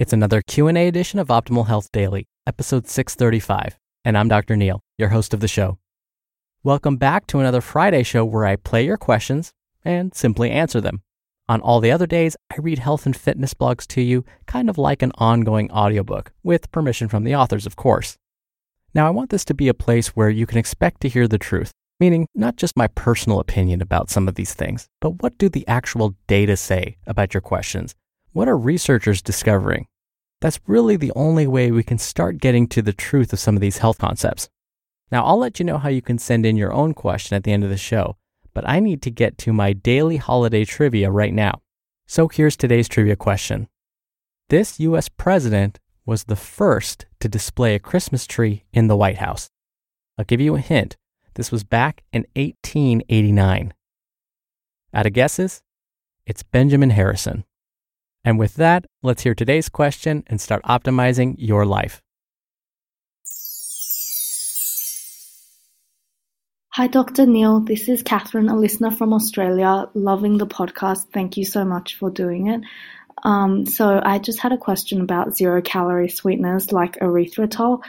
It's another Q&A edition of Optimal Health Daily, episode 635, and I'm Dr. Neal, your host of the show. Welcome back to another Friday show where I play your questions and simply answer them. On all the other days, I read health and fitness blogs to you, kind of like an ongoing audiobook, with permission from the authors, of course. Now, I want this to be a place where you can expect to hear the truth, meaning not just my personal opinion about some of these things, but what do the actual data say about your questions? What are researchers discovering? That's really the only way we can start getting to the truth of some of these health concepts. Now, I'll let you know how you can send in your own question at the end of the show, but I need to get to my daily holiday trivia right now. So here's today's trivia question This US president was the first to display a Christmas tree in the White House. I'll give you a hint. This was back in 1889. Out of guesses? It's Benjamin Harrison. And with that, let's hear today's question and start optimizing your life. Hi, Dr. Neal. This is Catherine, a listener from Australia. Loving the podcast. Thank you so much for doing it. Um, so, I just had a question about zero calorie sweeteners like erythritol.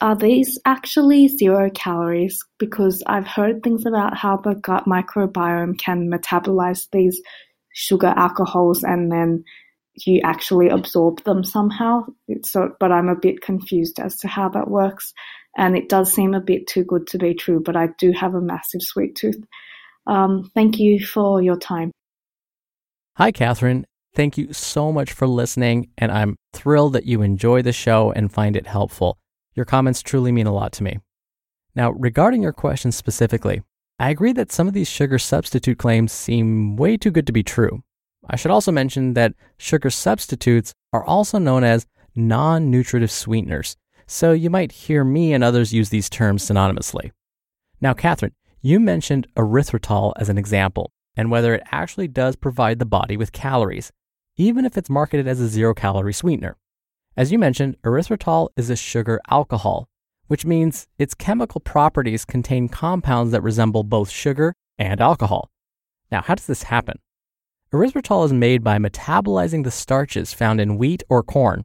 Are these actually zero calories? Because I've heard things about how the gut microbiome can metabolize these sugar alcohols and then you actually absorb them somehow. So, but I'm a bit confused as to how that works. And it does seem a bit too good to be true, but I do have a massive sweet tooth. Um, thank you for your time. Hi, Catherine. Thank you so much for listening, and I'm thrilled that you enjoy the show and find it helpful. Your comments truly mean a lot to me. Now, regarding your question specifically, I agree that some of these sugar substitute claims seem way too good to be true. I should also mention that sugar substitutes are also known as non nutritive sweeteners, so you might hear me and others use these terms synonymously. Now, Catherine, you mentioned erythritol as an example, and whether it actually does provide the body with calories, even if it's marketed as a zero calorie sweetener. As you mentioned, erythritol is a sugar alcohol, which means its chemical properties contain compounds that resemble both sugar and alcohol. Now, how does this happen? Erythritol is made by metabolizing the starches found in wheat or corn.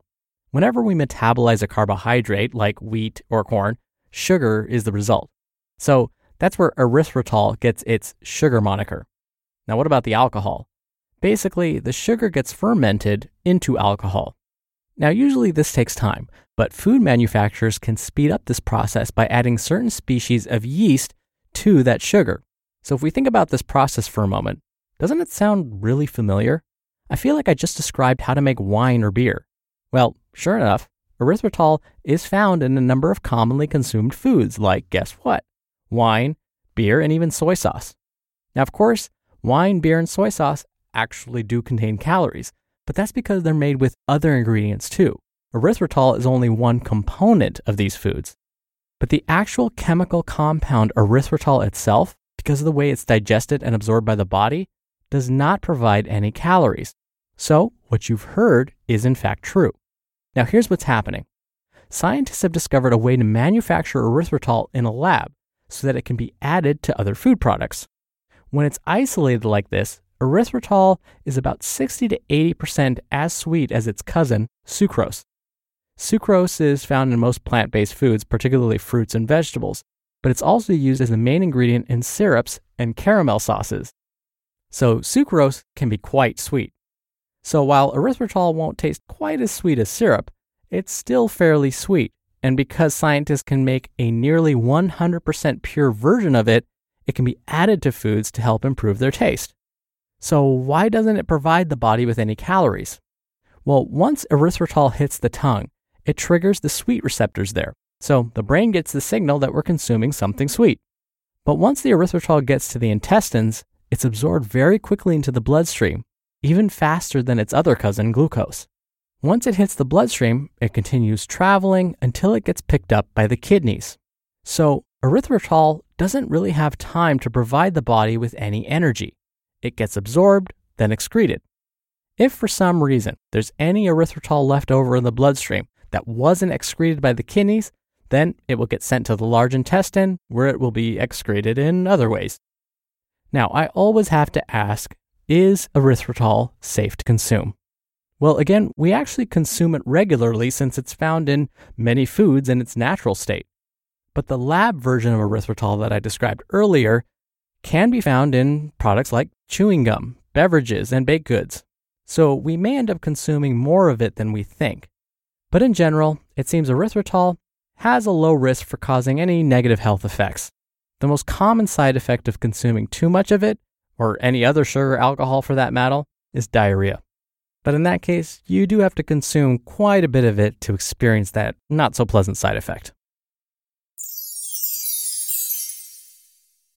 Whenever we metabolize a carbohydrate like wheat or corn, sugar is the result. So that's where erythritol gets its sugar moniker. Now, what about the alcohol? Basically, the sugar gets fermented into alcohol. Now, usually this takes time, but food manufacturers can speed up this process by adding certain species of yeast to that sugar. So, if we think about this process for a moment, doesn't it sound really familiar? I feel like I just described how to make wine or beer. Well, sure enough, erythritol is found in a number of commonly consumed foods, like guess what? Wine, beer, and even soy sauce. Now, of course, wine, beer, and soy sauce actually do contain calories, but that's because they're made with other ingredients too. Erythritol is only one component of these foods. But the actual chemical compound erythritol itself because of the way it's digested and absorbed by the body, does not provide any calories. So, what you've heard is in fact true. Now, here's what's happening scientists have discovered a way to manufacture erythritol in a lab so that it can be added to other food products. When it's isolated like this, erythritol is about 60 to 80% as sweet as its cousin, sucrose. Sucrose is found in most plant based foods, particularly fruits and vegetables, but it's also used as the main ingredient in syrups and caramel sauces. So, sucrose can be quite sweet. So, while erythritol won't taste quite as sweet as syrup, it's still fairly sweet. And because scientists can make a nearly 100% pure version of it, it can be added to foods to help improve their taste. So, why doesn't it provide the body with any calories? Well, once erythritol hits the tongue, it triggers the sweet receptors there. So, the brain gets the signal that we're consuming something sweet. But once the erythritol gets to the intestines, it's absorbed very quickly into the bloodstream, even faster than its other cousin, glucose. Once it hits the bloodstream, it continues traveling until it gets picked up by the kidneys. So, erythritol doesn't really have time to provide the body with any energy. It gets absorbed, then excreted. If for some reason there's any erythritol left over in the bloodstream that wasn't excreted by the kidneys, then it will get sent to the large intestine where it will be excreted in other ways. Now, I always have to ask is erythritol safe to consume? Well, again, we actually consume it regularly since it's found in many foods in its natural state. But the lab version of erythritol that I described earlier can be found in products like chewing gum, beverages, and baked goods. So we may end up consuming more of it than we think. But in general, it seems erythritol has a low risk for causing any negative health effects. The most common side effect of consuming too much of it, or any other sugar alcohol for that matter, is diarrhea. But in that case, you do have to consume quite a bit of it to experience that not so pleasant side effect.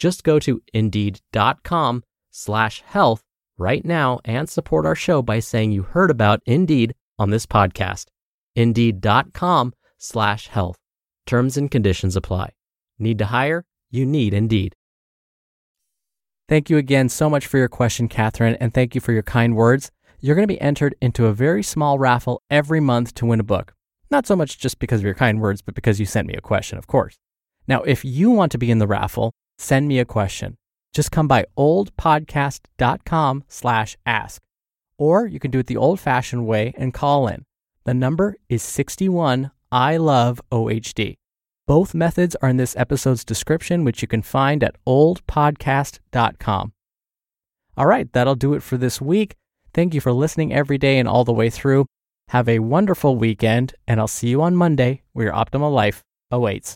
Just go to indeed.com slash health right now and support our show by saying you heard about Indeed on this podcast. Indeed.com slash health. Terms and conditions apply. Need to hire? You need Indeed. Thank you again so much for your question, Catherine, and thank you for your kind words. You're going to be entered into a very small raffle every month to win a book. Not so much just because of your kind words, but because you sent me a question, of course. Now, if you want to be in the raffle, send me a question. Just come by oldpodcast.com slash ask. Or you can do it the old fashioned way and call in. The number is 61 I love OHD. Both methods are in this episode's description, which you can find at oldpodcast.com. All right, that'll do it for this week. Thank you for listening every day and all the way through. Have a wonderful weekend, and I'll see you on Monday where your optimal life awaits.